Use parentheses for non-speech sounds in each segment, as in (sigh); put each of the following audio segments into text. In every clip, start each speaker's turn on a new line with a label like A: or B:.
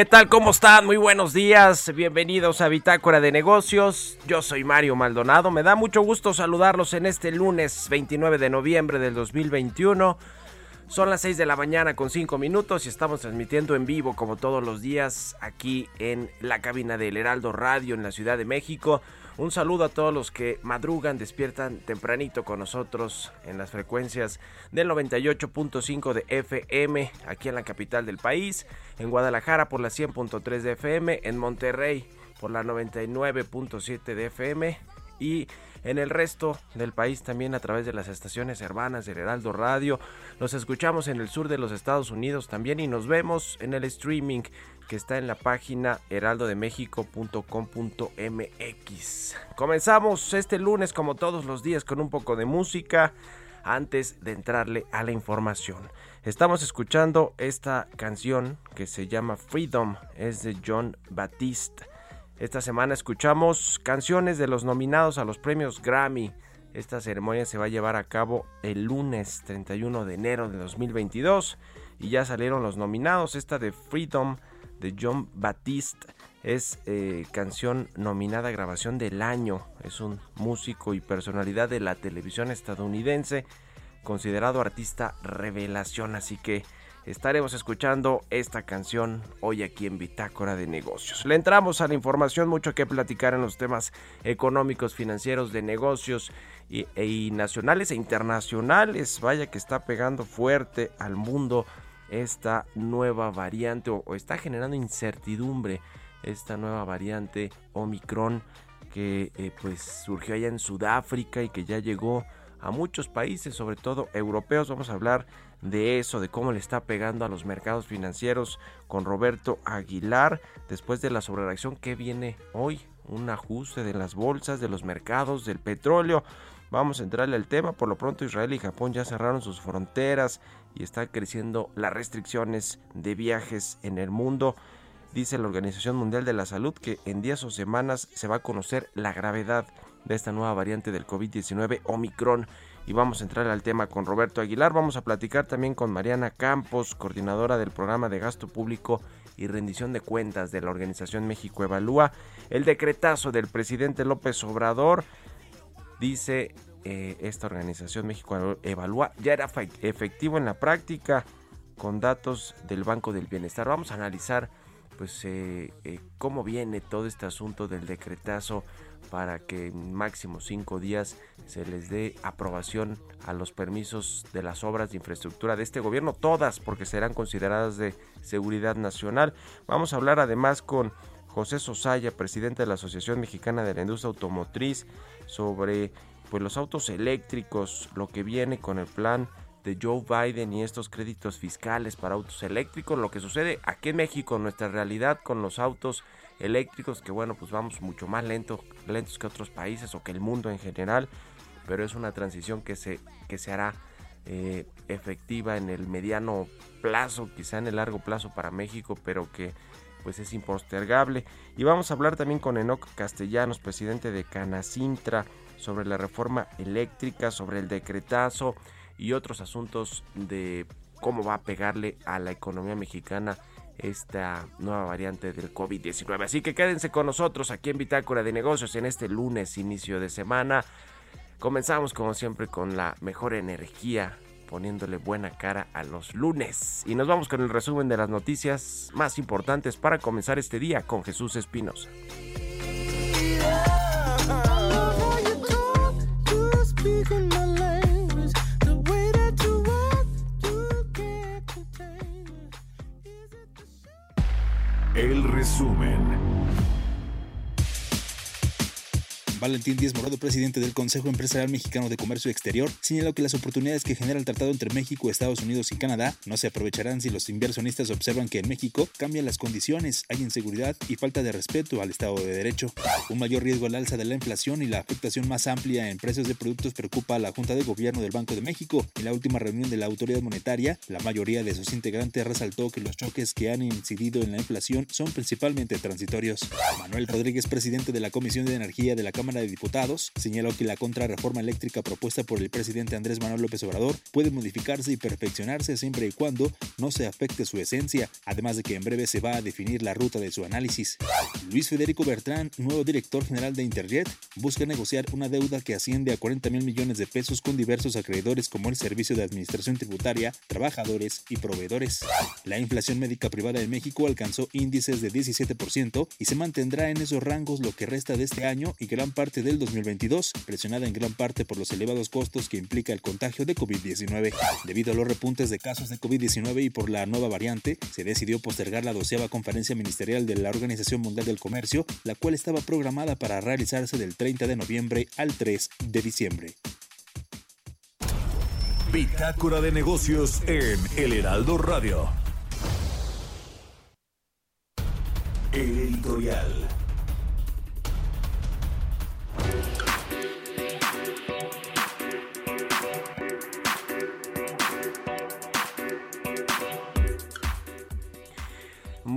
A: ¿Qué tal? ¿Cómo están? Muy buenos días. Bienvenidos a Bitácora de Negocios. Yo soy Mario Maldonado. Me da mucho gusto saludarlos en este lunes 29 de noviembre del 2021. Son las 6 de la mañana con 5 minutos y estamos transmitiendo en vivo como todos los días aquí en la cabina del Heraldo Radio en la Ciudad de México. Un saludo a todos los que madrugan, despiertan tempranito con nosotros en las frecuencias del 98.5 de FM aquí en la capital del país, en Guadalajara por la 100.3 de FM, en Monterrey por la 99.7 de FM y en el resto del país también a través de las estaciones hermanas del Heraldo Radio. Los escuchamos en el sur de los Estados Unidos también y nos vemos en el streaming que está en la página heraldodemexico.com.mx. Comenzamos este lunes como todos los días con un poco de música antes de entrarle a la información. Estamos escuchando esta canción que se llama Freedom, es de John Batiste. Esta semana escuchamos canciones de los nominados a los premios Grammy. Esta ceremonia se va a llevar a cabo el lunes 31 de enero de 2022 y ya salieron los nominados. Esta de Freedom de John Batiste es eh, canción nominada a grabación del año. Es un músico y personalidad de la televisión estadounidense, considerado artista revelación. Así que estaremos escuchando esta canción hoy aquí en Bitácora de Negocios. Le entramos a la información, mucho que platicar en los temas económicos, financieros, de negocios y, y nacionales e internacionales. Vaya que está pegando fuerte al mundo esta nueva variante o, está generando incertidumbre esta nueva variante Omicron que eh, pues surgió allá en Sudáfrica y que ya llegó a muchos países, sobre todo europeos. Vamos a hablar de eso, de cómo le está pegando a los mercados financieros con Roberto Aguilar después de la sobrereacción que viene hoy, un ajuste de las bolsas, de los mercados, del petróleo. Vamos a entrarle al tema. Por lo pronto Israel y Japón ya cerraron sus fronteras y están creciendo las restricciones de viajes en el mundo. Dice la Organización Mundial de la Salud que en días o semanas se va a conocer la gravedad de esta nueva variante del COVID-19 Omicron. Y vamos a entrar al tema con Roberto Aguilar. Vamos a platicar también con Mariana Campos, coordinadora del programa de gasto público y rendición de cuentas de la Organización México Evalúa. El decretazo del presidente López Obrador dice eh, esta organización México Evalúa ya era efectivo en la práctica con datos del Banco del Bienestar. Vamos a analizar pues eh, eh, cómo viene todo este asunto del decretazo para que en máximo cinco días se les dé aprobación a los permisos de las obras de infraestructura de este gobierno, todas porque serán consideradas de seguridad nacional. Vamos a hablar además con José Sosaya, presidente de la Asociación Mexicana de la Industria Automotriz, sobre pues, los autos eléctricos, lo que viene con el plan de Joe Biden y estos créditos fiscales para autos eléctricos, lo que sucede aquí en México, nuestra realidad con los autos eléctricos, que bueno, pues vamos mucho más lento, lentos que otros países o que el mundo en general, pero es una transición que se, que se hará eh, efectiva en el mediano plazo, quizá en el largo plazo para México, pero que pues es impostergable. Y vamos a hablar también con Enoc Castellanos, presidente de Canacintra, sobre la reforma eléctrica, sobre el decretazo y otros asuntos de cómo va a pegarle a la economía mexicana esta nueva variante del COVID-19. Así que quédense con nosotros aquí en Bitácora de Negocios en este lunes, inicio de semana. Comenzamos como siempre con la mejor energía, poniéndole buena cara a los lunes. Y nos vamos con el resumen de las noticias más importantes para comenzar este día con Jesús Espinosa.
B: Resumen.
C: Valentín Díaz Morado, presidente del Consejo Empresarial Mexicano de Comercio Exterior, señaló que las oportunidades que genera el tratado entre México, Estados Unidos y Canadá no se aprovecharán si los inversionistas observan que en México cambian las condiciones, hay inseguridad y falta de respeto al Estado de Derecho. Un mayor riesgo al alza de la inflación y la afectación más amplia en precios de productos preocupa a la Junta de Gobierno del Banco de México. En la última reunión de la autoridad monetaria, la mayoría de sus integrantes resaltó que los choques que han incidido en la inflación son principalmente transitorios. Manuel Rodríguez, presidente de la Comisión de Energía de la Cámara de Diputados señaló que la contrarreforma eléctrica propuesta por el presidente Andrés Manuel López Obrador puede modificarse y perfeccionarse siempre y cuando no se afecte su esencia, además de que en breve se va a definir la ruta de su análisis. Luis Federico Bertrán, nuevo director general de Interjet, busca negociar una deuda que asciende a 40 mil millones de pesos con diversos acreedores como el Servicio de Administración Tributaria, trabajadores y proveedores. La inflación médica privada en México alcanzó índices de 17% y se mantendrá en esos rangos lo que resta de este año y gran parte del 2022, presionada en gran parte por los elevados costos que implica el contagio de COVID-19. Debido a los repuntes de casos de COVID-19 y por la nueva variante, se decidió postergar la doceava conferencia ministerial de la Organización Mundial del Comercio, la cual estaba programada para realizarse del 30 de noviembre al 3 de diciembre.
B: Bitácora de negocios en El Heraldo Radio. El editorial.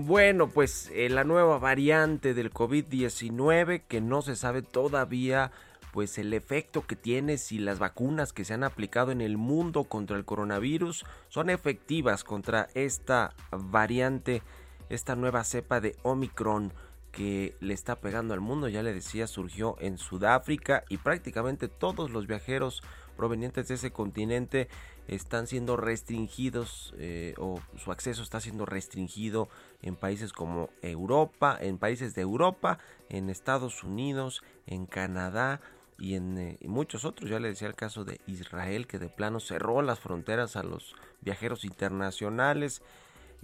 A: Bueno, pues eh, la nueva variante del COVID-19 que no se sabe todavía pues el efecto que tiene si las vacunas que se han aplicado en el mundo contra el coronavirus son efectivas contra esta variante, esta nueva cepa de Omicron que le está pegando al mundo, ya le decía, surgió en Sudáfrica y prácticamente todos los viajeros provenientes de ese continente están siendo restringidos eh, o su acceso está siendo restringido en países como Europa, en países de Europa, en Estados Unidos, en Canadá y en eh, muchos otros. Ya le decía el caso de Israel que de plano cerró las fronteras a los viajeros internacionales.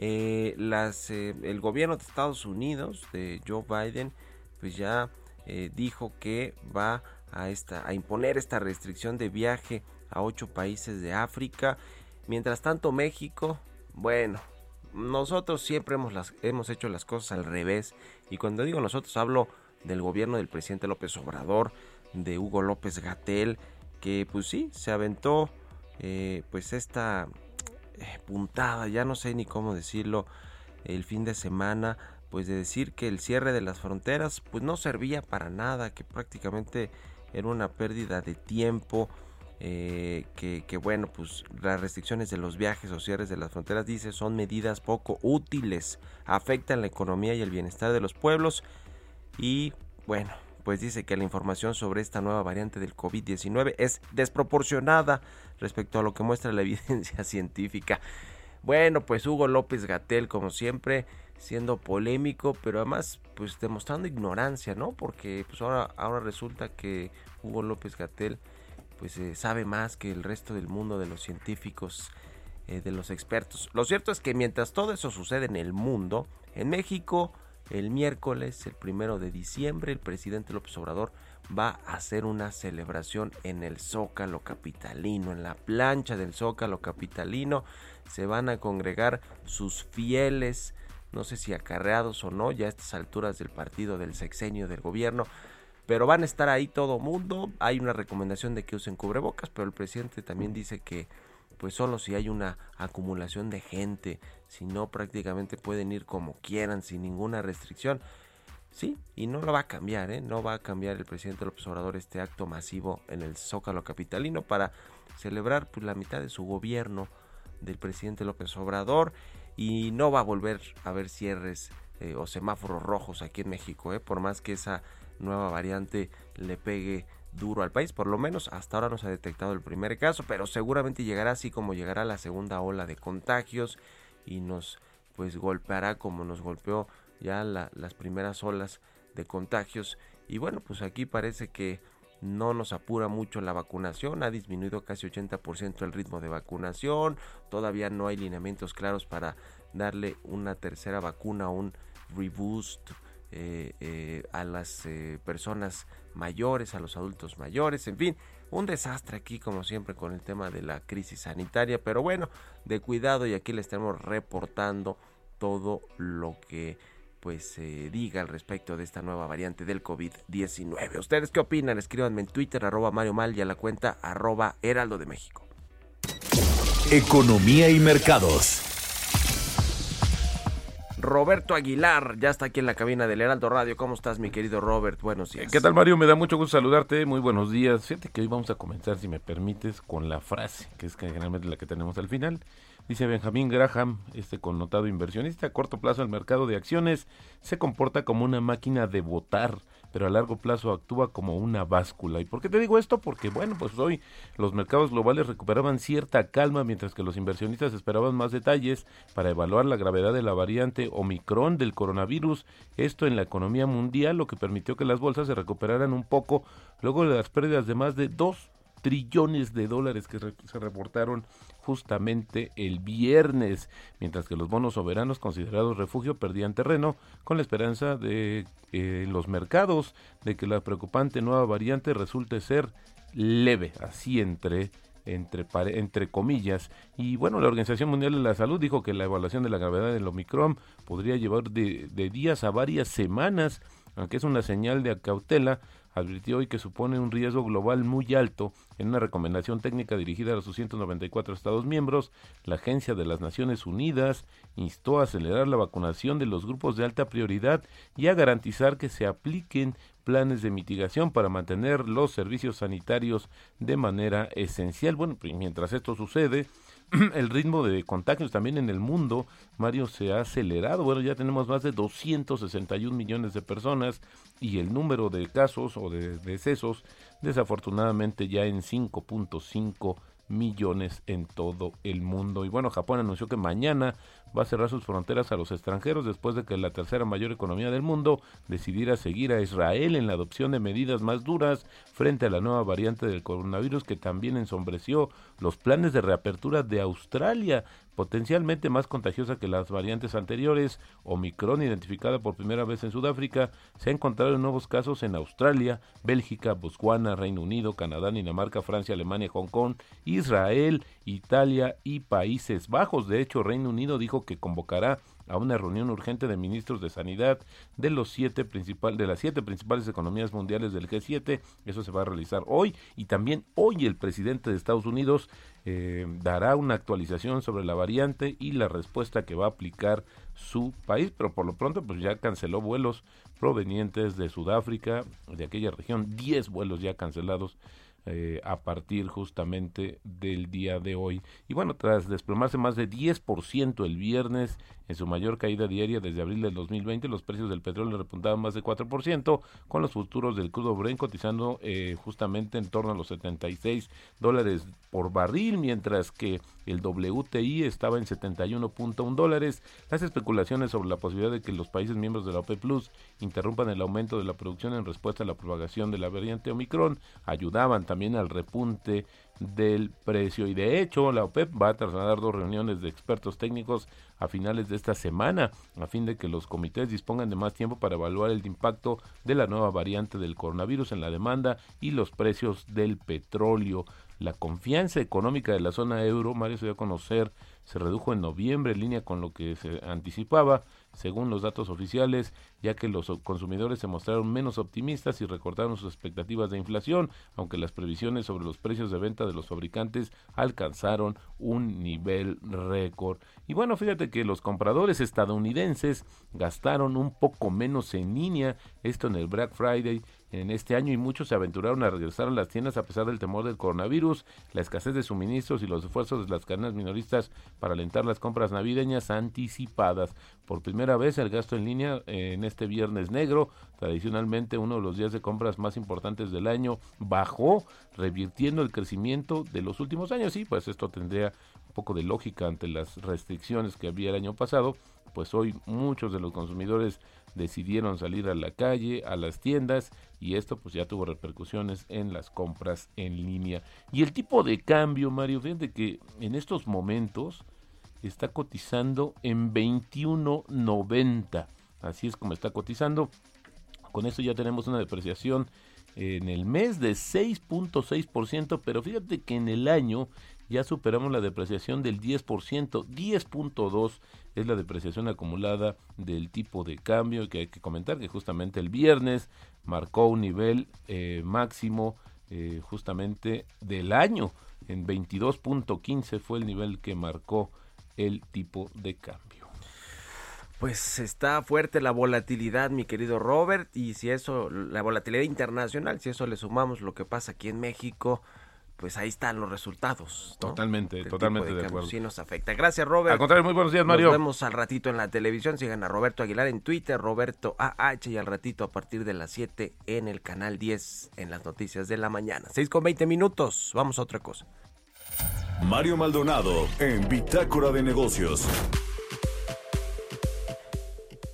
A: Eh, las, eh, el gobierno de Estados Unidos, de Joe Biden, pues ya eh, dijo que va a, esta, a imponer esta restricción de viaje a ocho países de África. Mientras tanto, México, bueno, nosotros siempre hemos, las, hemos hecho las cosas al revés. Y cuando digo nosotros, hablo del gobierno del presidente López Obrador, de Hugo López Gatel, que pues sí, se aventó pues esta puntada, ya no sé ni cómo decirlo, el fin de semana, pues de decir que el cierre de las fronteras pues no servía para nada, que prácticamente era una pérdida de tiempo, eh, que, que, bueno, pues las restricciones de los viajes o cierres de las fronteras, dice, son medidas poco útiles, afectan la economía y el bienestar de los pueblos y bueno, pues dice que la información sobre esta nueva variante del COVID-19 es desproporcionada respecto a lo que muestra la (laughs) evidencia científica. Bueno, pues Hugo López Gatel, como siempre, siendo polémico, pero además, pues demostrando ignorancia, ¿no? Porque pues ahora, ahora resulta que Hugo López Gatel, pues eh, sabe más que el resto del mundo de los científicos, eh, de los expertos. Lo cierto es que mientras todo eso sucede en el mundo, en México, el miércoles, el primero de diciembre, el presidente López Obrador va a hacer una celebración en el Zócalo Capitalino, en la plancha del Zócalo Capitalino. Se van a congregar sus fieles, no sé si acarreados o no, ya a estas alturas del partido del sexenio del gobierno, pero van a estar ahí todo mundo. Hay una recomendación de que usen cubrebocas, pero el presidente también dice que pues solo si hay una acumulación de gente, si no prácticamente pueden ir como quieran sin ninguna restricción. Sí, y no lo va a cambiar, ¿eh? no va a cambiar el presidente López Obrador este acto masivo en el Zócalo Capitalino para celebrar pues, la mitad de su gobierno del presidente López Obrador y no va a volver a haber cierres eh, o semáforos rojos aquí en México, ¿eh? por más que esa nueva variante le pegue duro al país. Por lo menos hasta ahora no se ha detectado el primer caso, pero seguramente llegará así como llegará la segunda ola de contagios y nos pues golpeará como nos golpeó ya las primeras olas de contagios. Y bueno, pues aquí parece que no nos apura mucho la vacunación, ha disminuido casi 80% el ritmo de vacunación, todavía no hay lineamientos claros para darle una tercera vacuna, un reboost eh, eh, a las eh, personas mayores, a los adultos mayores, en fin, un desastre aquí como siempre con el tema de la crisis sanitaria, pero bueno, de cuidado y aquí le estamos reportando todo lo que pues se diga al respecto de esta nueva variante del COVID-19. ¿Ustedes qué opinan? Escríbanme en Twitter, arroba Mario Mal y a la cuenta arroba Heraldo de México.
B: Economía y mercados.
A: Roberto Aguilar, ya está aquí en la cabina del Heraldo Radio. ¿Cómo estás, mi querido Robert? Buenos días.
D: ¿Qué tal, Mario? Me da mucho gusto saludarte. Muy buenos días. Fíjate que hoy vamos a comenzar, si me permites, con la frase, que es generalmente la que tenemos al final. Dice Benjamín Graham, este connotado inversionista, a corto plazo el mercado de acciones se comporta como una máquina de votar pero a largo plazo actúa como una báscula. ¿Y por qué te digo esto? Porque, bueno, pues hoy los mercados globales recuperaban cierta calma mientras que los inversionistas esperaban más detalles para evaluar la gravedad de la variante Omicron del coronavirus, esto en la economía mundial, lo que permitió que las bolsas se recuperaran un poco luego de las pérdidas de más de 2 trillones de dólares que se reportaron justamente el viernes, mientras que los bonos soberanos considerados refugio perdían terreno con la esperanza de eh, los mercados de que la preocupante nueva variante resulte ser leve, así entre entre, entre comillas. Y bueno, la Organización Mundial de la Salud dijo que la evaluación de la gravedad del Omicron podría llevar de, de días a varias semanas, aunque es una señal de cautela advirtió hoy que supone un riesgo global muy alto. En una recomendación técnica dirigida a los 294 Estados miembros, la Agencia de las Naciones Unidas instó a acelerar la vacunación de los grupos de alta prioridad y a garantizar que se apliquen planes de mitigación para mantener los servicios sanitarios de manera esencial. Bueno, pues, mientras esto sucede, (clears throat) el ritmo de contagios también en el mundo, Mario, se ha acelerado. Bueno, ya tenemos más de 261 millones de personas y el número de casos o de decesos, desafortunadamente, ya en 5.5 millones en todo el mundo. Y bueno, Japón anunció que mañana va a cerrar sus fronteras a los extranjeros después de que la tercera mayor economía del mundo decidiera seguir a Israel en la adopción de medidas más duras frente a la nueva variante del coronavirus que también ensombreció los planes de reapertura de Australia potencialmente más contagiosa que las variantes anteriores. Omicron, identificada por primera vez en Sudáfrica, se ha encontrado en nuevos casos en Australia, Bélgica, Botswana, Reino Unido, Canadá, Dinamarca, Francia, Alemania, Hong Kong, Israel, Italia y Países Bajos. De hecho, Reino Unido dijo que convocará a una reunión urgente de ministros de sanidad de los siete principal, de las siete principales economías mundiales del G7. Eso se va a realizar hoy. Y también hoy el presidente de Estados Unidos eh, dará una actualización sobre la variante y la respuesta que va a aplicar su país, pero por lo pronto pues ya canceló vuelos provenientes de Sudáfrica, de aquella región, 10 vuelos ya cancelados eh, a partir justamente del día de hoy. Y bueno, tras desplomarse más de 10% el viernes en su mayor caída diaria desde abril del 2020, los precios del petróleo repuntaban más de 4%, con los futuros del crudo Brent cotizando eh, justamente en torno a los 76 dólares por barril, mientras que el WTI estaba en 71.1 dólares. Las especulaciones sobre la posibilidad de que los países miembros de la OPEP Plus interrumpan el aumento de la producción en respuesta a la propagación de la variante Omicron ayudaban también al repunte del precio. Y de hecho, la OPEP va a trasladar dos reuniones de expertos técnicos a finales de esta semana, a fin de que los comités dispongan de más tiempo para evaluar el impacto de la nueva variante del coronavirus en la demanda y los precios del petróleo. La confianza económica de la zona euro, Mario se dio a conocer, se redujo en noviembre en línea con lo que se anticipaba según los datos oficiales, ya que los consumidores se mostraron menos optimistas y recortaron sus expectativas de inflación, aunque las previsiones sobre los precios de venta de los fabricantes alcanzaron un nivel récord. Y bueno, fíjate que los compradores estadounidenses gastaron un poco menos en línea, esto en el Black Friday en este año y muchos se aventuraron a regresar a las tiendas a pesar del temor del coronavirus, la escasez de suministros y los esfuerzos de las cadenas minoristas para alentar las compras navideñas anticipadas. Por primera vez el gasto en línea eh, en este viernes negro, tradicionalmente uno de los días de compras más importantes del año, bajó, revirtiendo el crecimiento de los últimos años. Y pues esto tendría un poco de lógica ante las restricciones que había el año pasado, pues hoy muchos de los consumidores decidieron salir a la calle, a las tiendas y esto pues ya tuvo repercusiones en las compras en línea. Y el tipo de cambio, Mario, fíjate que en estos momentos está cotizando en 21.90. Así es como está cotizando. Con esto ya tenemos una depreciación en el mes de 6.6%, pero fíjate que en el año ya superamos la depreciación del 10%, 10.2 es la depreciación acumulada del tipo de cambio que hay que comentar que justamente el viernes marcó un nivel eh, máximo eh, justamente del año en 22.15 fue el nivel que marcó el tipo de cambio.
A: Pues está fuerte la volatilidad, mi querido Robert, y si eso, la volatilidad internacional, si eso le sumamos lo que pasa aquí en México, pues ahí están los resultados.
D: Totalmente, totalmente de, acuerdo.
A: Sí nos afecta. Gracias, Robert.
D: Al contrario, muy buenos días, Mario.
A: Nos vemos al ratito en la televisión. Sigan a Roberto Aguilar en Twitter, Roberto AH, y al ratito a partir de las 7 en el canal 10 en las noticias de la mañana. 6 con 20 minutos. Vamos a otra cosa.
B: Mario Maldonado en Bitácora de Negocios.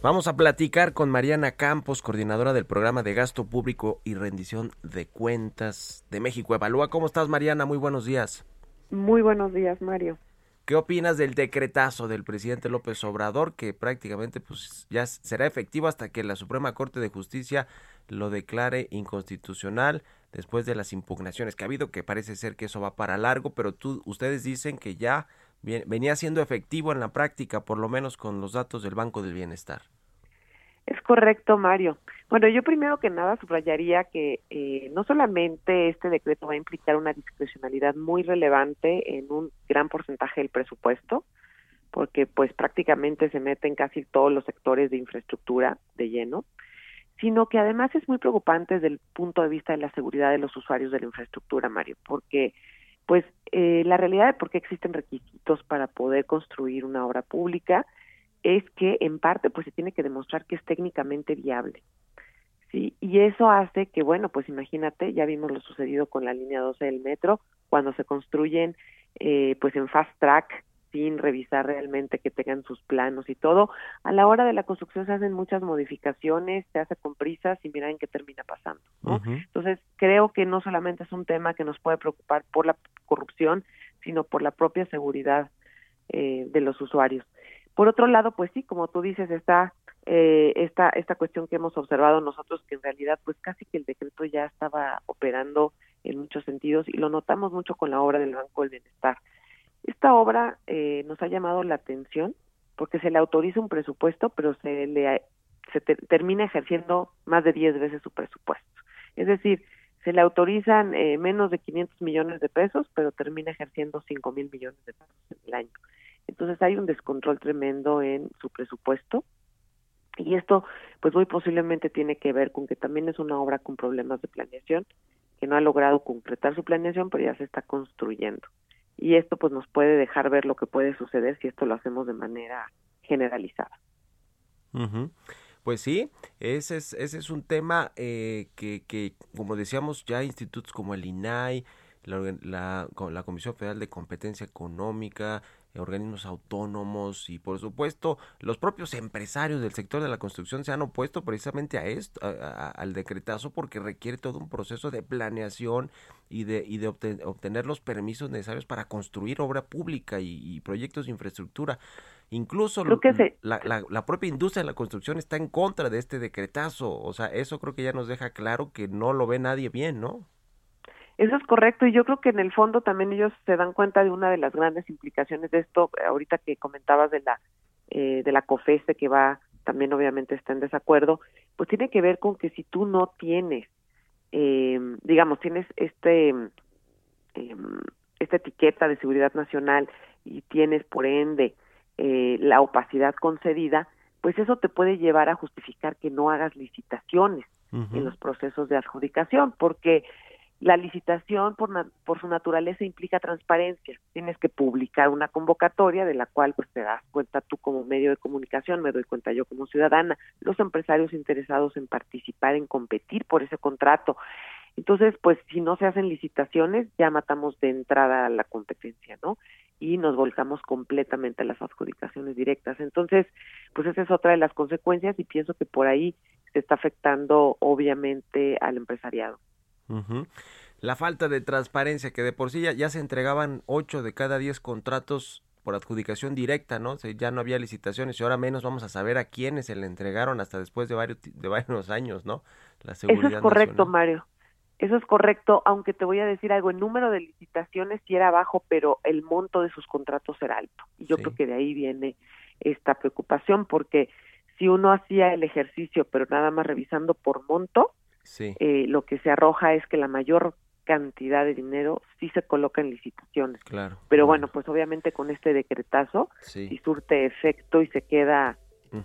A: Vamos a platicar con Mariana Campos, coordinadora del programa de gasto público y rendición de cuentas de México Evalúa. ¿Cómo estás, Mariana? Muy buenos días.
E: Muy buenos días, Mario.
A: ¿Qué opinas del decretazo del presidente López Obrador que prácticamente pues ya será efectivo hasta que la Suprema Corte de Justicia lo declare inconstitucional después de las impugnaciones que ha habido, que parece ser que eso va para largo, pero tú, ustedes dicen que ya venía siendo efectivo en la práctica, por lo menos con los datos del Banco del Bienestar.
E: Es correcto, Mario. Bueno, yo primero que nada subrayaría que eh, no solamente este decreto va a implicar una discrecionalidad muy relevante en un gran porcentaje del presupuesto, porque pues prácticamente se meten casi todos los sectores de infraestructura de lleno, sino que además es muy preocupante desde el punto de vista de la seguridad de los usuarios de la infraestructura, Mario, porque pues eh, la realidad de por qué existen requisitos para poder construir una obra pública es que en parte pues se tiene que demostrar que es técnicamente viable. Sí, y eso hace que bueno, pues imagínate, ya vimos lo sucedido con la línea 12 del metro cuando se construyen eh, pues en fast track sin revisar realmente que tengan sus planos y todo. A la hora de la construcción se hacen muchas modificaciones, se hace con prisas y miren qué termina pasando. Entonces, creo que no solamente es un tema que nos puede preocupar por la corrupción, sino por la propia seguridad eh, de los usuarios. Por otro lado, pues sí, como tú dices, está eh, esta, esta cuestión que hemos observado nosotros, que en realidad pues casi que el decreto ya estaba operando en muchos sentidos y lo notamos mucho con la obra del Banco del Bienestar. Esta obra eh, nos ha llamado la atención porque se le autoriza un presupuesto, pero se le se termina ejerciendo más de 10 veces su presupuesto. Es decir, se le autorizan eh, menos de 500 millones de pesos, pero termina ejerciendo 5 mil millones de pesos en el año. Entonces hay un descontrol tremendo en su presupuesto y esto pues muy posiblemente tiene que ver con que también es una obra con problemas de planeación, que no ha logrado concretar su planeación, pero ya se está construyendo. Y esto pues nos puede dejar ver lo que puede suceder si esto lo hacemos de manera generalizada.
A: Pues sí, ese es, ese es un tema eh, que, que, como decíamos, ya institutos como el INAI, la, la, la Comisión Federal de Competencia Económica, organismos autónomos y por supuesto los propios empresarios del sector de la construcción se han opuesto precisamente a esto, al decretazo porque requiere todo un proceso de planeación y de, y de obtener los permisos necesarios para construir obra pública y, proyectos de infraestructura. Incluso la, la, propia industria de la construcción está en contra de este decretazo. O sea, eso creo que ya nos deja claro que no lo ve nadie bien, ¿no?
E: Eso es correcto y yo creo que en el fondo también ellos se dan cuenta de una de las grandes implicaciones de esto, ahorita que comentabas de la eh, de la COFESE que va también obviamente está en desacuerdo, pues tiene que ver con que si tú no tienes, eh, digamos, tienes este eh, esta etiqueta de seguridad nacional y tienes por ende eh, la opacidad concedida, pues eso te puede llevar a justificar que no hagas licitaciones en los procesos de adjudicación, porque la licitación por, por su naturaleza implica transparencia. Tienes que publicar una convocatoria de la cual pues te das cuenta tú como medio de comunicación, me doy cuenta yo como ciudadana, los empresarios interesados en participar, en competir por ese contrato. Entonces, pues si no se hacen licitaciones, ya matamos de entrada la competencia, ¿no? Y nos volcamos completamente a las adjudicaciones directas. Entonces, pues esa es otra de las consecuencias y pienso que por ahí se está afectando obviamente al empresariado.
A: La falta de transparencia, que de por sí ya, se entregaban 8 de cada 10 contratos por adjudicación directa, ¿no? ya no había licitaciones y ahora menos vamos a saber a quiénes se le entregaron hasta después de varios, de varios años, ¿no?
E: La seguridad Eso es correcto, Mario. Eso es correcto, aunque te voy a decir algo, el número de licitaciones sí era bajo, pero el monto de sus contratos era alto. Y yo creo que de ahí viene esta preocupación, porque si uno hacía el ejercicio, pero nada más revisando por monto, eh, lo que se arroja es que la mayor cantidad de dinero sí se coloca en licitaciones.
A: Claro.
E: Pero bueno, pues obviamente con este decretazo, si surte efecto y se queda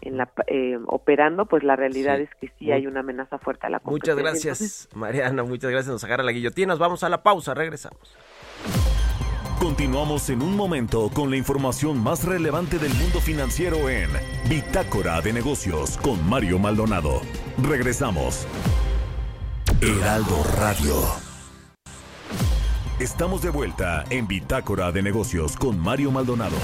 E: en la, eh, operando, pues la realidad es que sí hay una amenaza fuerte a la
A: competencia. Muchas gracias, Mariana, muchas gracias. Nos agarra la guillotina. Nos vamos a la pausa, regresamos.
B: Continuamos en un momento con la información más relevante del mundo financiero en Bitácora de Negocios con Mario Maldonado. Regresamos. Heraldo Radio. Estamos de vuelta en Bitácora de Negocios con Mario Maldonado.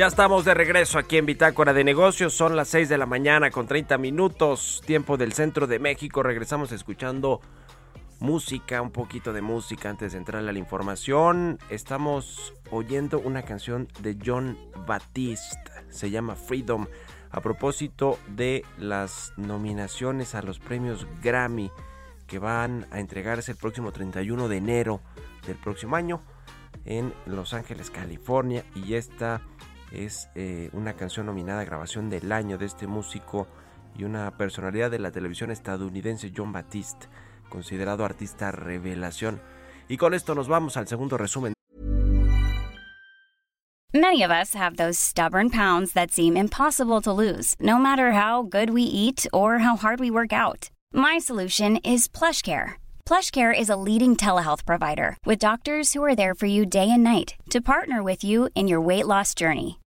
A: Ya estamos de regreso aquí en Bitácora de Negocios. Son las 6 de la mañana con 30 minutos, tiempo del centro de México. Regresamos escuchando música, un poquito de música antes de entrar a la información. Estamos oyendo una canción de John Batiste, se llama Freedom, a propósito de las nominaciones a los premios Grammy que van a entregarse el próximo 31 de enero del próximo año en Los Ángeles, California. Y esta es eh, una canción nominada a grabación del año de este músico y una personalidad de la televisión estadounidense John Batiste, considerado artista revelación. Y con esto nos vamos al segundo resumen.
F: Many of us have those stubborn pounds that seem impossible to lose, no matter how good we eat or how hard we work out. My solution is PlushCare. PlushCare is a leading telehealth provider with doctors who are there for you day and night to partner with you in your weight loss journey.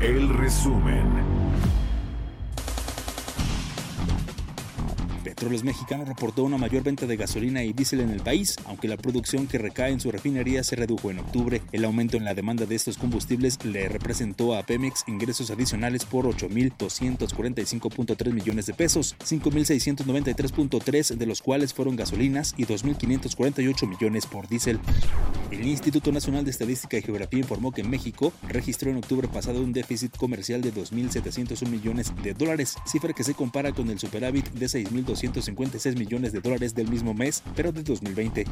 B: El resumen.
C: Petróleos Mexicanos reportó una mayor venta de gasolina y diésel en el país, aunque la producción que recae en su refinería se redujo en octubre. El aumento en la demanda de estos combustibles le representó a Pemex ingresos adicionales por 8.245.3 millones de pesos, 5.693.3 de los cuales fueron gasolinas y 2.548 millones por diésel. El Instituto Nacional de Estadística y Geografía informó que México registró en octubre pasado un déficit comercial de 2.701 millones de dólares, cifra que se compara con el superávit de 6.256 millones de dólares del mismo mes, pero de 2020.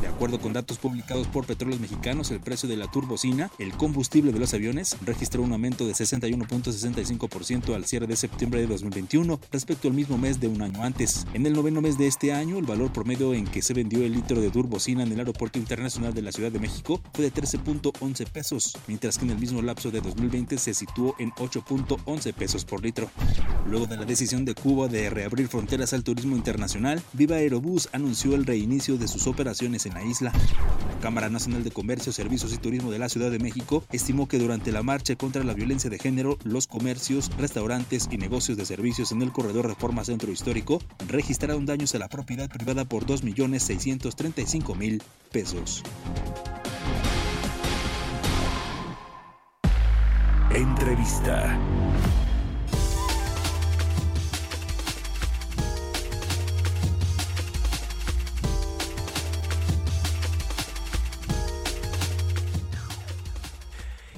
C: De acuerdo con datos publicados por Petróleos Mexicanos, el precio de la turbocina, el combustible de los aviones, registró un aumento de 61.65% al cierre de septiembre de 2021 respecto al mismo mes de un año antes. En el noveno mes de este año, el valor promedio en que se vendió el litro de turbocina en el Aeropuerto Internacional de la Ciudad de México fue de 13.11 pesos, mientras que en el mismo lapso de 2020 se situó en 8.11 pesos por litro. Luego de la decisión de Cuba de reabrir fronteras al turismo internacional, Viva Aerobús anunció el reinicio de sus operaciones en la isla. La Cámara Nacional de Comercio, Servicios y Turismo de la Ciudad de México estimó que durante la marcha contra la violencia de género, los comercios, restaurantes y negocios de servicios en el corredor Reforma Centro Histórico registraron daños a la propiedad privada por 2.635.000 pesos.
B: Entrevista.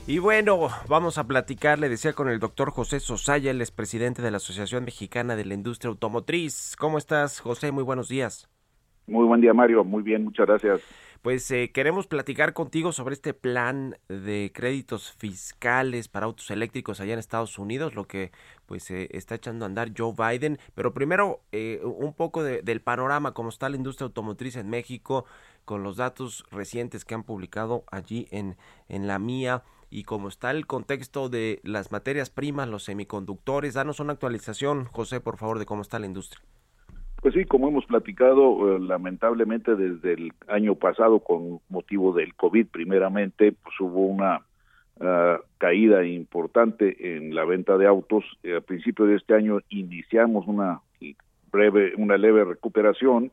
A: Y bueno, vamos a platicar, le decía con el doctor José Sosaya, el expresidente de la Asociación Mexicana de la Industria Automotriz. ¿Cómo estás, José? Muy buenos días.
G: Muy buen día, Mario. Muy bien, muchas gracias.
A: Pues eh, queremos platicar contigo sobre este plan de créditos fiscales para autos eléctricos allá en Estados Unidos, lo que pues eh, está echando a andar Joe Biden. Pero primero eh, un poco de, del panorama, cómo está la industria automotriz en México, con los datos recientes que han publicado allí en, en la mía y cómo está el contexto de las materias primas, los semiconductores. Danos una actualización, José, por favor, de cómo está la industria.
G: Pues sí, como hemos platicado, eh, lamentablemente desde el año pasado, con motivo del COVID primeramente, pues hubo una uh, caída importante en la venta de autos. Eh, a principio de este año iniciamos una breve, una leve recuperación,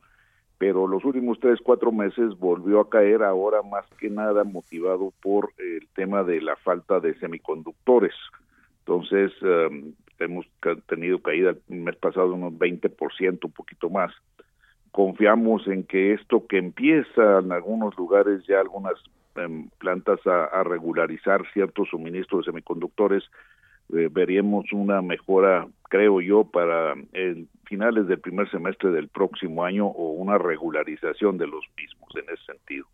G: pero los últimos tres, cuatro meses volvió a caer ahora más que nada motivado por el tema de la falta de semiconductores. Entonces, um, hemos tenido caída el mes pasado unos 20%, un poquito más. Confiamos en que esto que empieza en algunos lugares ya algunas eh, plantas a, a, regularizar ciertos suministros de semiconductores, eh, veríamos una mejora, creo yo, para el finales del primer semestre del próximo año o una regularización de los mismos en ese sentido.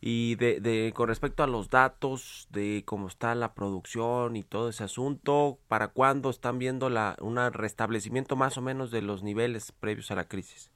A: Y de, de, con respecto a los datos de cómo está la producción y todo ese asunto, ¿para cuándo están viendo la un restablecimiento más o menos de los niveles previos a la crisis?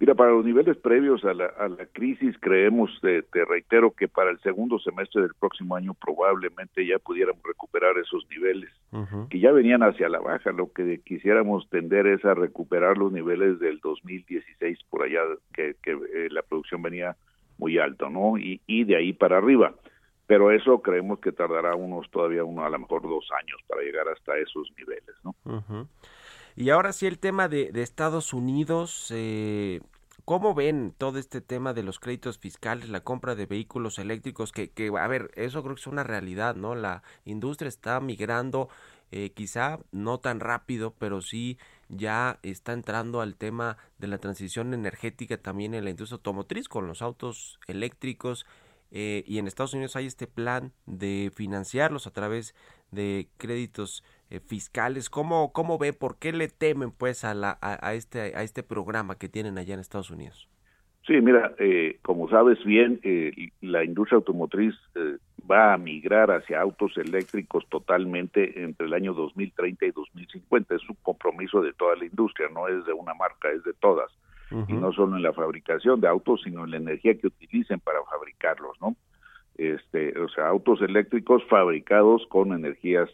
G: Mira, para los niveles previos a la, a la crisis, creemos, te, te, reitero, que para el segundo semestre del próximo año probablemente ya pudiéramos recuperar esos niveles, uh -huh. que ya venían hacia la baja. Lo que quisiéramos tender es a recuperar los niveles del 2016 por allá, que, que eh, la producción venía muy alto, ¿no? Y, y de ahí para arriba. Pero eso creemos que tardará unos todavía uno a lo mejor dos años para llegar hasta esos niveles, ¿no?
A: Uh -huh. Y ahora sí el tema de, Estados Unidos, eh, ¿cómo ven todo este tema de los créditos fiscales, la compra de vehículos eléctricos? Que, que a ver, eso creo que es una realidad, ¿no? La industria está migrando, eh, quizá no tan rápido, pero sí ya está entrando al tema de la transición energética también en la industria automotriz con los autos eléctricos. Eh, y en Estados Unidos hay este plan de financiarlos a través de créditos eh, fiscales. ¿Cómo, ¿Cómo ve, por qué le temen pues a, la, a, este, a este programa que tienen allá en Estados Unidos?
G: Sí, mira, eh, como sabes bien, eh, la industria automotriz eh, va a migrar hacia autos eléctricos totalmente entre el año 2030 y 2050. Es un compromiso de toda la industria, no es de una marca, es de todas. Y no solo en la fabricación de autos, sino en la energía que utilicen para fabricarlos, ¿no? Este, o sea, autos eléctricos fabricados con energías,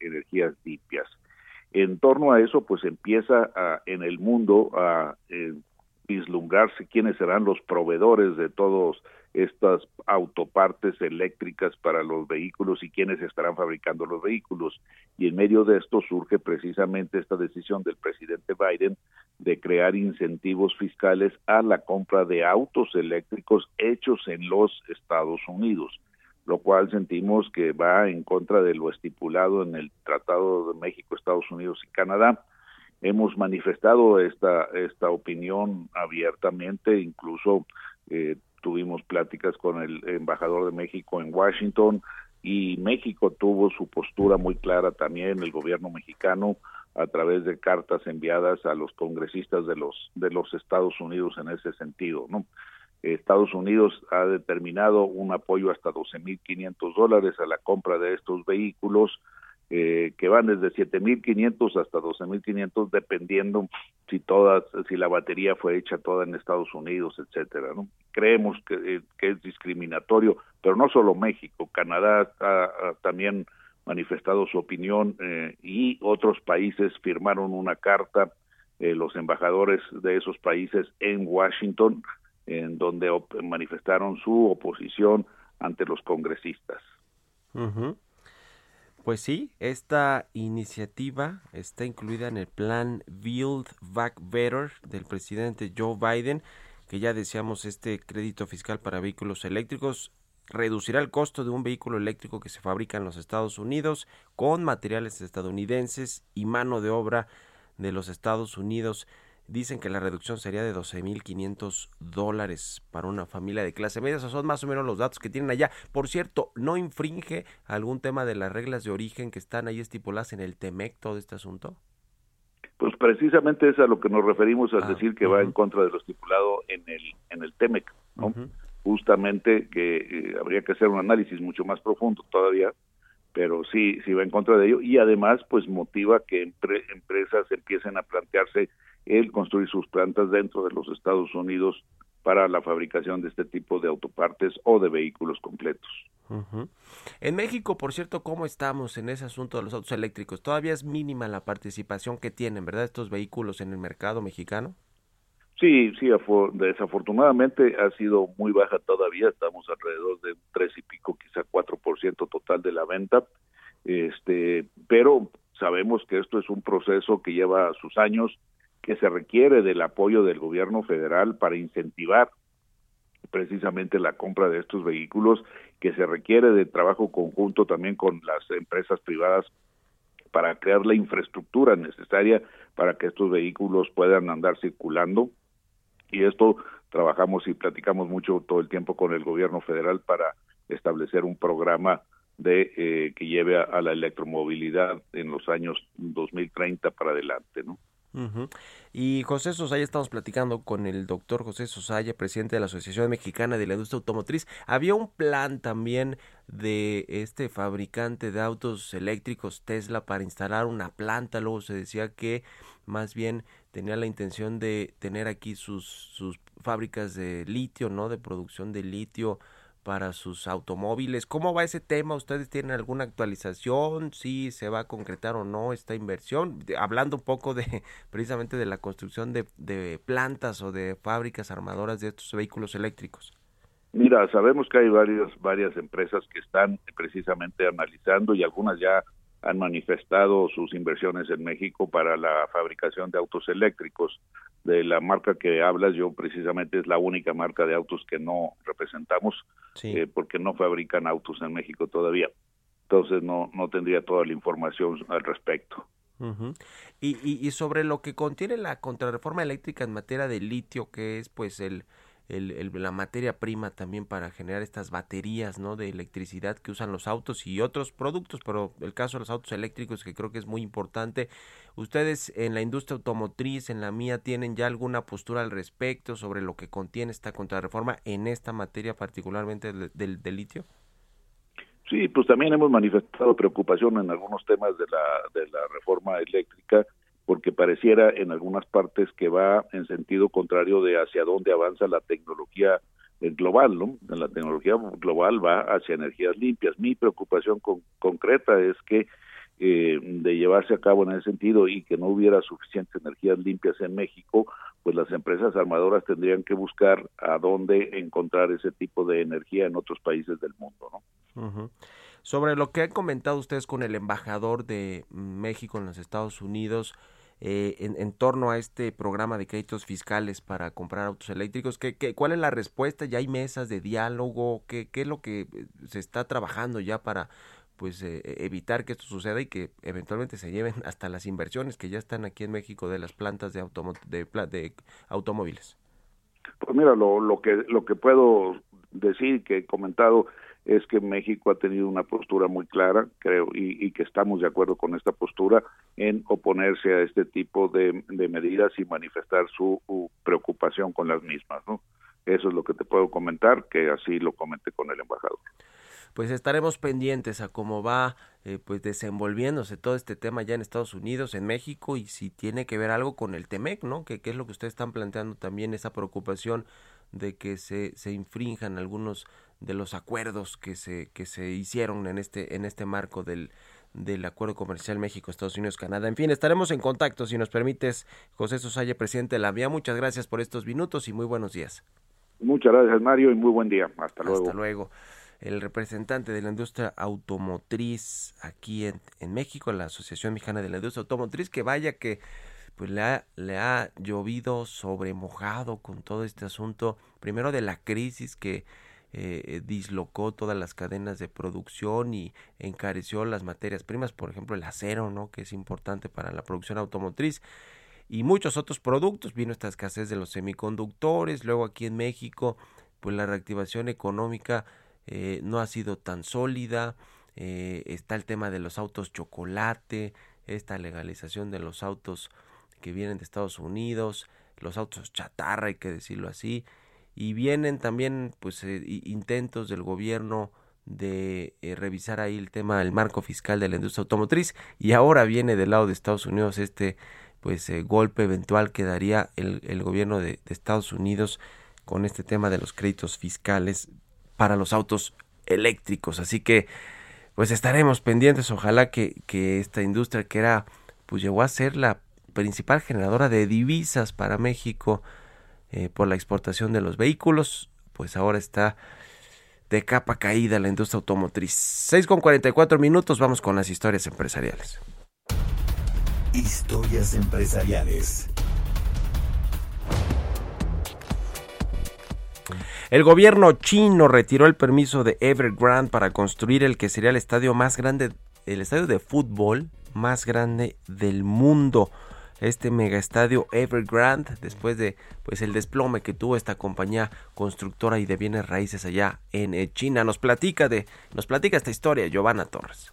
G: energías limpias. En torno a eso, pues empieza a, en el mundo a vislumbrarse quiénes serán los proveedores de todas estas autopartes eléctricas para los vehículos y quiénes estarán fabricando los vehículos. Y en medio de esto surge precisamente esta decisión del presidente Biden de crear incentivos fiscales a la compra de autos eléctricos hechos en los Estados Unidos, lo cual sentimos que va en contra de lo estipulado en el Tratado de México, Estados Unidos y Canadá, hemos manifestado esta esta opinión abiertamente incluso eh, tuvimos pláticas con el embajador de México en Washington y México tuvo su postura muy clara también el gobierno mexicano a través de cartas enviadas a los congresistas de los de los Estados Unidos en ese sentido no Estados Unidos ha determinado un apoyo hasta 12.500 dólares a la compra de estos vehículos eh, que van desde 7.500 hasta 12.500 dependiendo si todas si la batería fue hecha toda en Estados Unidos etcétera no creemos que, eh, es discriminatorio pero no solo México Canadá ha, también manifestado su opinión eh, y otros países firmaron una carta eh, los embajadores de esos países en Washington en donde manifestaron su oposición ante los congresistas.
A: Uh pues sí, esta iniciativa está incluida en el plan Build Back Better del presidente Joe Biden, que ya deseamos este crédito fiscal para vehículos eléctricos reducirá el costo de un vehículo eléctrico que se fabrica en los Estados Unidos con materiales estadounidenses y mano de obra de los Estados Unidos. Dicen que la reducción sería de 12.500 dólares para una familia de clase media. Esos son más o menos los datos que tienen allá. Por cierto, ¿no infringe algún tema de las reglas de origen que están ahí estipuladas en el TEMEC todo este asunto?
G: Pues precisamente es a lo que nos referimos al ah, decir que va en contra de lo estipulado en el, en el TEMEC. Justamente que eh, habría que hacer un análisis mucho más profundo todavía pero sí, sí va en contra de ello y además pues motiva que empresas empiecen a plantearse el construir sus plantas dentro de los Estados Unidos para la fabricación de este tipo de autopartes o de vehículos completos.
A: En México, por cierto, ¿cómo estamos en ese asunto de los autos eléctricos? Todavía es mínima la participación que tienen, ¿verdad? Estos vehículos en el mercado mexicano.
G: Sí, sí, desafortunadamente ha sido muy baja todavía, estamos alrededor de tres y pico, quizá cuatro por ciento total de la venta, este, pero sabemos que esto es un proceso que lleva sus años, que se requiere del apoyo del gobierno federal para incentivar precisamente la compra de estos vehículos, que se requiere de trabajo conjunto también con las empresas privadas para crear la infraestructura necesaria para que estos vehículos puedan andar circulando. Y esto trabajamos y platicamos mucho todo el tiempo con el gobierno federal para establecer un programa de eh, que lleve a, a, la electromovilidad en los años 2030 para adelante, ¿no?
A: Y José Sosaya, estamos platicando con el doctor José Sosaya, presidente de la Asociación Mexicana de la Industria Automotriz. Había un plan también de este fabricante de autos eléctricos Tesla para instalar una planta. Luego se decía que más bien tenía la intención de tener aquí sus, sus fábricas de litio, ¿no? De producción de litio para sus automóviles. ¿Cómo va ese tema? ¿Ustedes tienen alguna actualización? ¿Si se va a concretar o no esta inversión? Hablando un poco de (laughs) precisamente de la construcción de, de plantas o de fábricas armadoras de estos vehículos eléctricos.
G: Mira, sabemos que hay varias, varias empresas que están precisamente analizando y algunas ya han manifestado sus inversiones en México para la fabricación de autos eléctricos. De la marca que hablas, yo precisamente es la única marca de autos que no representamos, eh, porque no fabrican autos en México todavía. Entonces no, no tendría toda la información al respecto.
A: y, y, y sobre lo que contiene la contrarreforma eléctrica en materia de litio, que es pues el la materia prima también para generar estas baterías ¿no? de electricidad que usan los autos y otros productos, pero el caso de los autos eléctricos que creo que es muy importante. Ustedes en la industria automotriz, en la mía, tienen ya alguna postura al respecto sobre lo que contiene esta contrarreforma en esta materia particularmente del, del, litio?
G: Sí, pues también hemos manifestado preocupación en algunos temas de la, de la reforma eléctrica porque pareciera en algunas partes que va en sentido contrario de hacia dónde avanza la tecnología global, ¿no? La tecnología global va hacia energías limpias. Mi preocupación concreta es que eh, de llevarse a cabo en ese sentido y que no hubiera suficientes energías limpias en México, pues las empresas armadoras tendrían que buscar a dónde encontrar ese tipo de energía en otros países del mundo, ¿no?
A: Sobre lo que han comentado ustedes con el embajador de México en los Estados Unidos, eh, en, torno a este programa de créditos fiscales para comprar autos eléctricos. ¿Qué, qué, cuál es la respuesta? ¿Ya hay mesas de diálogo? ¿Qué, ¿Qué, es lo que eh, se está trabajando ya para pues eh, evitar que esto suceda y que eventualmente se lleven (laughs) hasta las inversiones que ya están aquí en México de las plantas de, de, de automóviles?
G: Pues mira, lo, lo, que, lo que puedo decir, que he comentado, es que México ha tenido una postura muy clara, creo, y, que estamos de acuerdo con esta postura en oponerse a este tipo de, medidas y manifestar su preocupación con las mismas, ¿no? Eso es lo que te puedo comentar, que así lo comenté con el embajador.
A: Pues estaremos pendientes a cómo va eh, pues desenvolviéndose todo este tema ya en Estados Unidos, en México y si tiene que ver algo con el TEMEC, ¿no? Que, es lo que ustedes están planteando también esa preocupación de que se, se infrinjan algunos de los acuerdos que se, que se hicieron en este, en este marco del, del Acuerdo Comercial México, Estados Unidos, Canadá. En fin, estaremos en contacto, si nos permites, José Sosaya, presidente de la VIA. Muchas gracias por estos minutos y muy buenos días.
G: Muchas gracias, Mario, y muy buen día. Hasta luego.
A: Hasta luego. El representante de la industria automotriz aquí en, en México, la Asociación Mexicana de la Industria Automotriz, que vaya que pues le ha, le ha llovido sobre mojado con todo este asunto, primero de la crisis que eh, dislocó todas las cadenas de producción y encareció las materias primas, por ejemplo el acero, ¿no? que es importante para la producción automotriz y muchos otros productos. Vino esta escasez de los semiconductores, luego aquí en México, pues la reactivación económica eh, no ha sido tan sólida. Eh, está el tema de los autos chocolate, esta legalización de los autos que vienen de Estados Unidos, los autos chatarra, hay que decirlo así, y vienen también pues eh, intentos del gobierno de eh, revisar ahí el tema del marco fiscal de la industria automotriz y ahora viene del lado de Estados Unidos este pues eh, golpe eventual que daría el, el gobierno de, de, Estados Unidos con este tema de los créditos fiscales para los autos eléctricos. Así que pues estaremos pendientes. Ojalá que, que esta industria que era pues llegó a ser la principal generadora de divisas para México eh, por la exportación de los vehículos, pues ahora está de capa caída la industria automotriz. 6 con 44 minutos, vamos con las historias empresariales.
B: Historias empresariales.
A: El gobierno chino retiró el permiso de Evergrande para construir el que sería el estadio más grande, el estadio de fútbol más grande del mundo este mega estadio Evergrande después de pues el desplome que tuvo esta compañía constructora y de bienes raíces allá en eh, China. Nos platica de nos platica esta historia Giovanna Torres.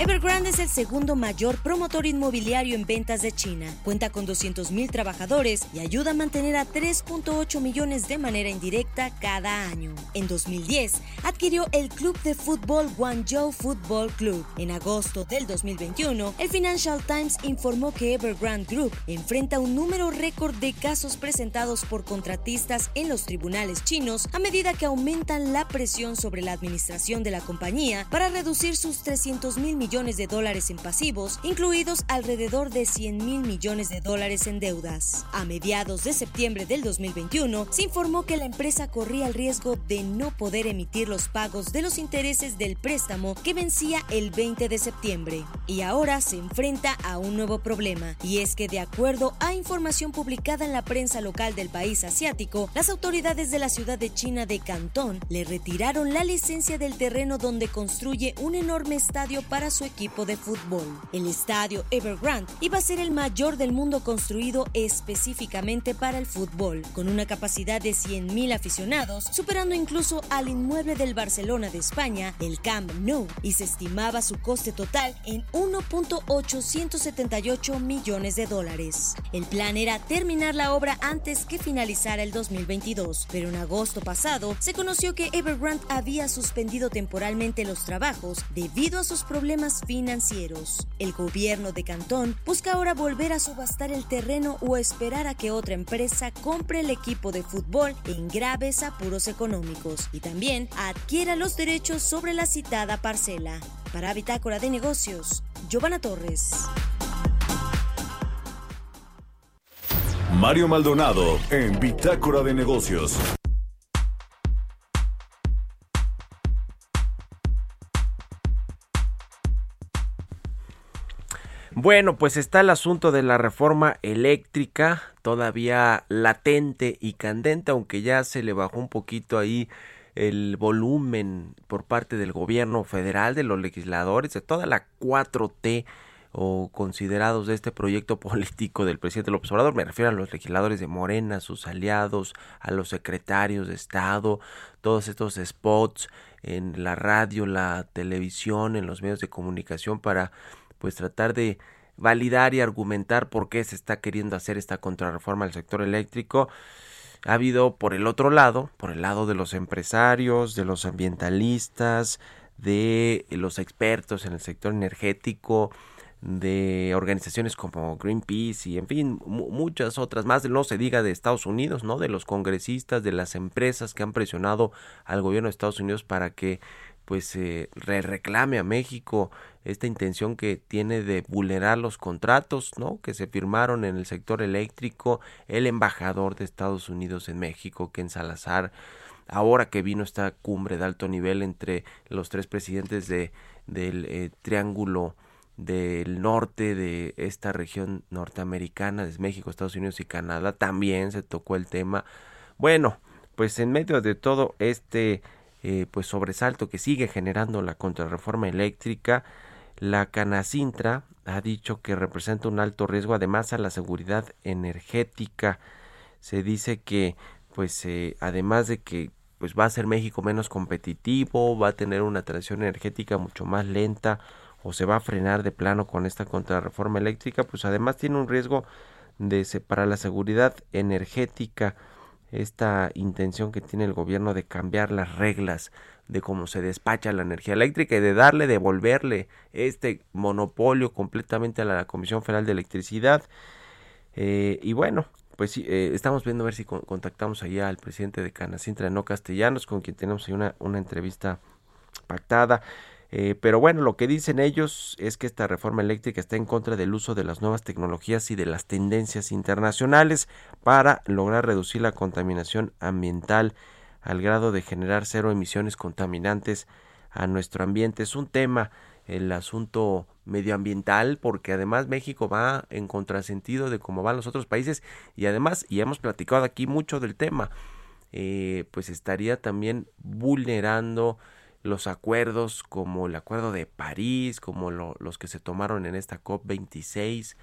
H: Evergrande es el segundo mayor promotor inmobiliario en ventas de China. Cuenta con 200.000 trabajadores y ayuda a mantener a 3.8 millones de manera indirecta cada año. En 2010, adquirió el club de fútbol Guangzhou Football Club. En agosto del 2021, el Financial Times informó que Evergrande Group enfrenta un número récord de casos presentados por contratistas en los tribunales chinos a medida que aumentan la presión sobre la administración de la compañía para reducir sus 300 mil millones millones de dólares en pasivos, incluidos alrededor de 100 mil millones de dólares en deudas. A mediados de septiembre del 2021, se informó que la empresa corría el riesgo de no poder emitir los pagos de los intereses del préstamo que vencía el 20 de septiembre. Y ahora se enfrenta a un nuevo problema, y es que de acuerdo a información publicada en la prensa local del país asiático, las autoridades de la ciudad de China de Cantón le retiraron la licencia del terreno donde construye un enorme estadio para su equipo de fútbol. El estadio Evergrande iba a ser el mayor del mundo construido específicamente para el fútbol, con una capacidad de 100.000 aficionados, superando incluso al inmueble del Barcelona de España, el Camp Nou, y se estimaba su coste total en 1.878 millones de dólares. El plan era terminar la obra antes que finalizara el 2022, pero en agosto pasado se conoció que Evergrande había suspendido temporalmente los trabajos debido a sus problemas financieros. El gobierno de Cantón busca ahora volver a subastar el terreno o esperar a que otra empresa compre el equipo de fútbol en graves apuros económicos y también adquiera los derechos sobre la citada parcela. Para Bitácora de Negocios, Giovanna Torres.
B: Mario Maldonado en Bitácora de Negocios.
A: Bueno, pues está el asunto de la reforma eléctrica, todavía latente y candente, aunque ya se le bajó un poquito ahí el volumen por parte del gobierno federal, de los legisladores, de toda la 4T o considerados de este proyecto (laughs) político del presidente López Obrador, me refiero a los legisladores de Morena, sus aliados, a los secretarios de Estado, todos estos spots en la radio, la televisión, en los medios de comunicación para pues tratar de validar y argumentar por qué se está queriendo hacer esta contrarreforma al sector eléctrico. Ha habido por el otro lado, por el lado de los empresarios, de los ambientalistas, de los expertos en el sector energético, de organizaciones como Greenpeace y en fin muchas otras más no se diga de Estados Unidos no de los congresistas de las empresas que han presionado al gobierno de Estados Unidos para que pues se reclame a México esta intención que tiene de vulnerar los contratos ¿no? que se firmaron en el sector eléctrico el embajador de Estados Unidos en México Ken Salazar ahora que vino esta cumbre de alto nivel entre los tres presidentes de del eh, triángulo del norte de esta región norteamericana, de México, Estados Unidos y Canadá, también se tocó el tema. Bueno, pues en medio de todo este eh, pues sobresalto que sigue generando la contrarreforma eléctrica, la Canacintra ha dicho que representa un alto riesgo además a la seguridad energética. Se dice que pues eh, además de que pues va a ser México menos competitivo, va a tener una transición energética mucho más lenta o se va a frenar de plano con esta contrarreforma eléctrica, pues además tiene un riesgo de para la seguridad energética esta intención que tiene el gobierno de cambiar las reglas de cómo se despacha la energía eléctrica y de darle, devolverle este monopolio completamente a la Comisión Federal de Electricidad. Eh, y bueno, pues sí, eh, estamos viendo a ver si contactamos allá al presidente de Canacintra, no castellanos, con quien tenemos ahí una, una entrevista pactada. Eh, pero bueno, lo que dicen ellos es que esta reforma eléctrica está en contra del uso de las nuevas tecnologías y de las tendencias internacionales para lograr reducir la contaminación ambiental al grado de generar cero emisiones contaminantes a nuestro ambiente. Es un tema el asunto medioambiental porque además México va en contrasentido de cómo van los otros países y además, y hemos platicado aquí mucho del tema, eh, pues estaría también vulnerando los acuerdos como el acuerdo de París, como los que se tomaron en esta COP26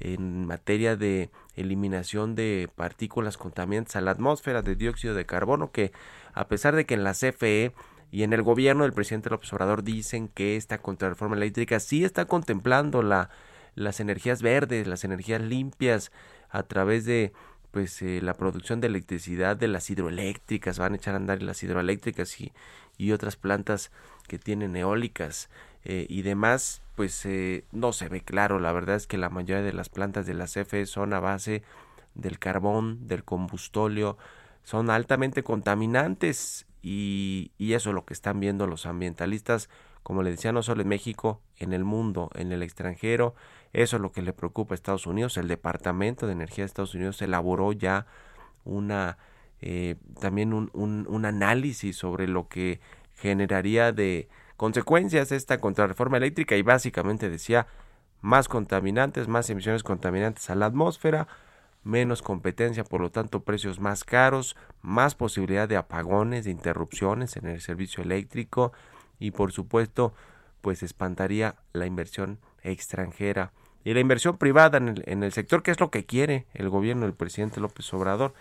A: en materia de eliminación de partículas contaminantes a la atmósfera de dióxido de carbono que a pesar de que en la CFE y en el gobierno del presidente López Obrador dicen que esta contrarreforma eléctrica sí está contemplando la, las energías verdes, las energías limpias a través de pues eh, la producción de electricidad de las hidroeléctricas, van a echar a andar las hidroeléctricas y, y otras plantas que tienen eólicas eh, y demás, pues eh, no se ve claro. La verdad es que la mayoría de las plantas de la CFE son a base del carbón, del combustóleo, son altamente contaminantes y, y eso es lo que están viendo los ambientalistas, como le decía, no solo en México, en el mundo, en el extranjero. Eso es lo que le preocupa a Estados Unidos. El Departamento de Energía de Estados Unidos elaboró ya una eh, también un, un, análisis sobre lo que generaría de consecuencias esta contrarreforma eléctrica y básicamente decía más contaminantes, más emisiones contaminantes a la atmósfera, menos competencia, por lo tanto precios más caros, más posibilidad de apagones, de interrupciones en el servicio eléctrico y por supuesto pues espantaría la inversión extranjera y la inversión privada en el, en el sector, que es lo que quiere el gobierno del presidente López Obrador.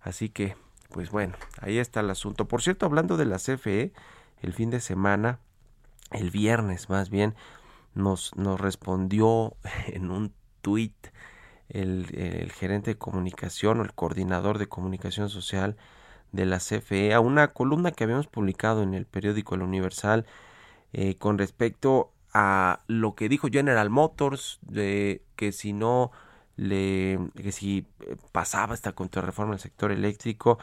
A: Así que, pues bueno, ahí está el asunto. Por cierto, hablando de la CFE, el fin de semana, el viernes más bien, nos, nos respondió (laughs) en un tuit el, gerente de comunicación o el coordinador de comunicación social de la CFE a una columna que habíamos publicado en el periódico El Universal eh, con respecto a lo que dijo General Motors de que si no le que si eh, pasaba esta contrarreforma del sector eléctrico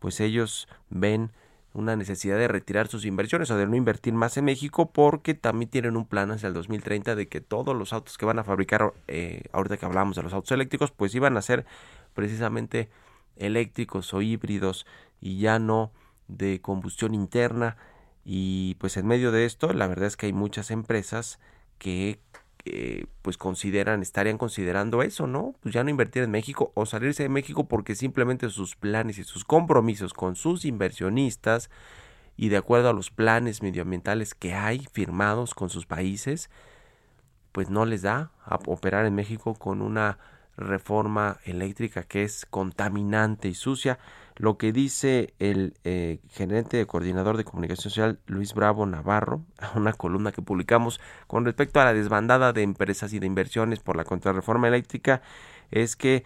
A: pues ellos ven una necesidad de retirar sus inversiones o de no invertir más en México porque también tienen un plan hacia el 2030 de que todos los autos que van a fabricar, eh, ahorita que hablamos de los autos eléctricos, pues iban a ser precisamente eléctricos o híbridos y ya no de combustión interna. Y pues en medio de esto, la verdad es que hay muchas empresas que eh, pues consideran, estarían considerando eso, ¿no? Pues ya no invertir en México o salirse de México porque simplemente sus planes y sus compromisos con sus inversionistas y de acuerdo a los planes medioambientales que hay firmados con sus países, pues no les da a operar en México con una reforma eléctrica que es contaminante y sucia. Lo que dice el eh, gerente de coordinador de comunicación social Luis Bravo Navarro, a (laughs) una columna que publicamos con respecto a la desbandada de empresas y de inversiones por la contrarreforma eléctrica, es que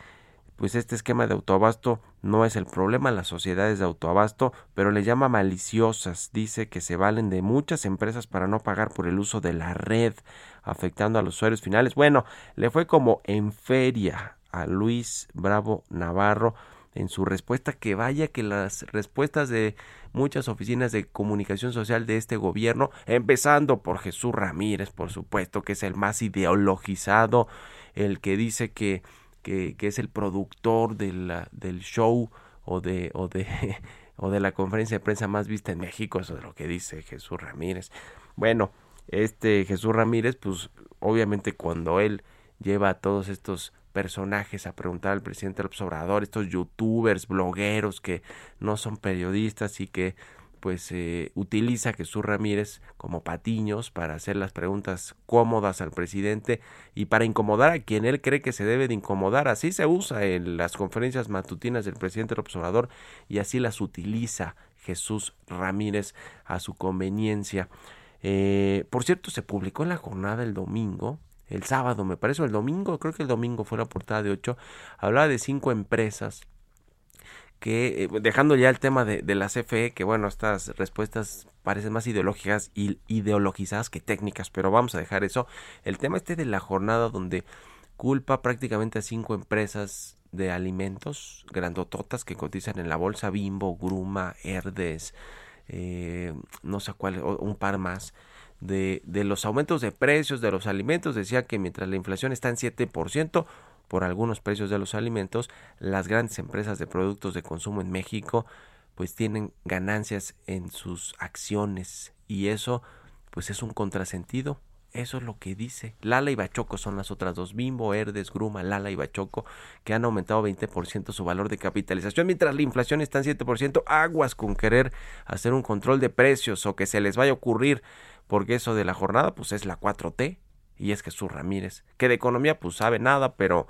A: pues este esquema de autoabasto no es el problema, las sociedades de autoabasto, pero le llama maliciosas, dice que se valen de muchas empresas para no pagar por el uso de la red, afectando a los usuarios finales. Bueno, le fue como en feria a Luis Bravo Navarro en su respuesta que vaya que las respuestas de muchas oficinas de comunicación social de este gobierno, empezando por Jesús Ramírez, por supuesto, que es el más ideologizado, el que dice que, que, es el productor del show o de, o de, (laughs) o de la conferencia de prensa más vista en México, eso es lo que dice Jesús Ramírez. Bueno, este Jesús Ramírez, pues obviamente cuando él lleva a todos estos personajes a preguntar al presidente López Obrador, estos youtubers, blogueros que no son periodistas y que pues eh, utiliza Jesús Ramírez como patiños para hacer las preguntas cómodas al presidente y para incomodar a quien él cree que se debe de incomodar. Así se usa en las conferencias matutinas del presidente López Obrador y así las utiliza Jesús Ramírez a su conveniencia. Eh, por cierto, se publicó en la jornada el domingo el sábado, me parece, el domingo, creo que el domingo fue la portada de 8, hablaba de cinco empresas que, eh, dejando ya el tema de, de, la CFE, que bueno, estas respuestas parecen más ideológicas y ideologizadas que técnicas, pero vamos a dejar eso. El tema este de la jornada donde culpa prácticamente a cinco empresas de alimentos grandototas que cotizan en la bolsa Bimbo, Gruma, Herdes, eh, no sé cuál, un par más de, de los aumentos de precios de los alimentos. Decía que mientras la inflación está en 7%, por algunos precios de los alimentos, las grandes empresas de productos de consumo en México pues tienen ganancias en sus acciones y eso pues es un contrasentido. Eso es lo que dice. Lala y Bachoco son las otras dos. Bimbo, Herdes, Gruma, Lala y Bachoco, que han aumentado 20% su valor de capitalización. Mientras la inflación está en 7%, aguas con querer hacer un control de precios o que se les vaya a ocurrir porque eso de la jornada pues es la 4T y es Jesús Ramírez, que de economía pues sabe nada, pero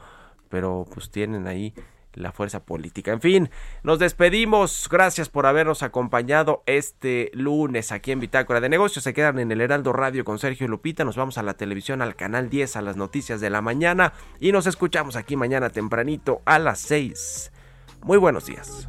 A: pero pues tienen ahí la fuerza política. En fin, nos despedimos. Gracias por habernos acompañado este lunes aquí en Bitácora de Negocios. Se quedan en el Heraldo Radio con Sergio Lupita. Nos vamos a la televisión, al canal 10, a las noticias de la mañana. Y nos escuchamos aquí mañana tempranito a las 6. Muy buenos días.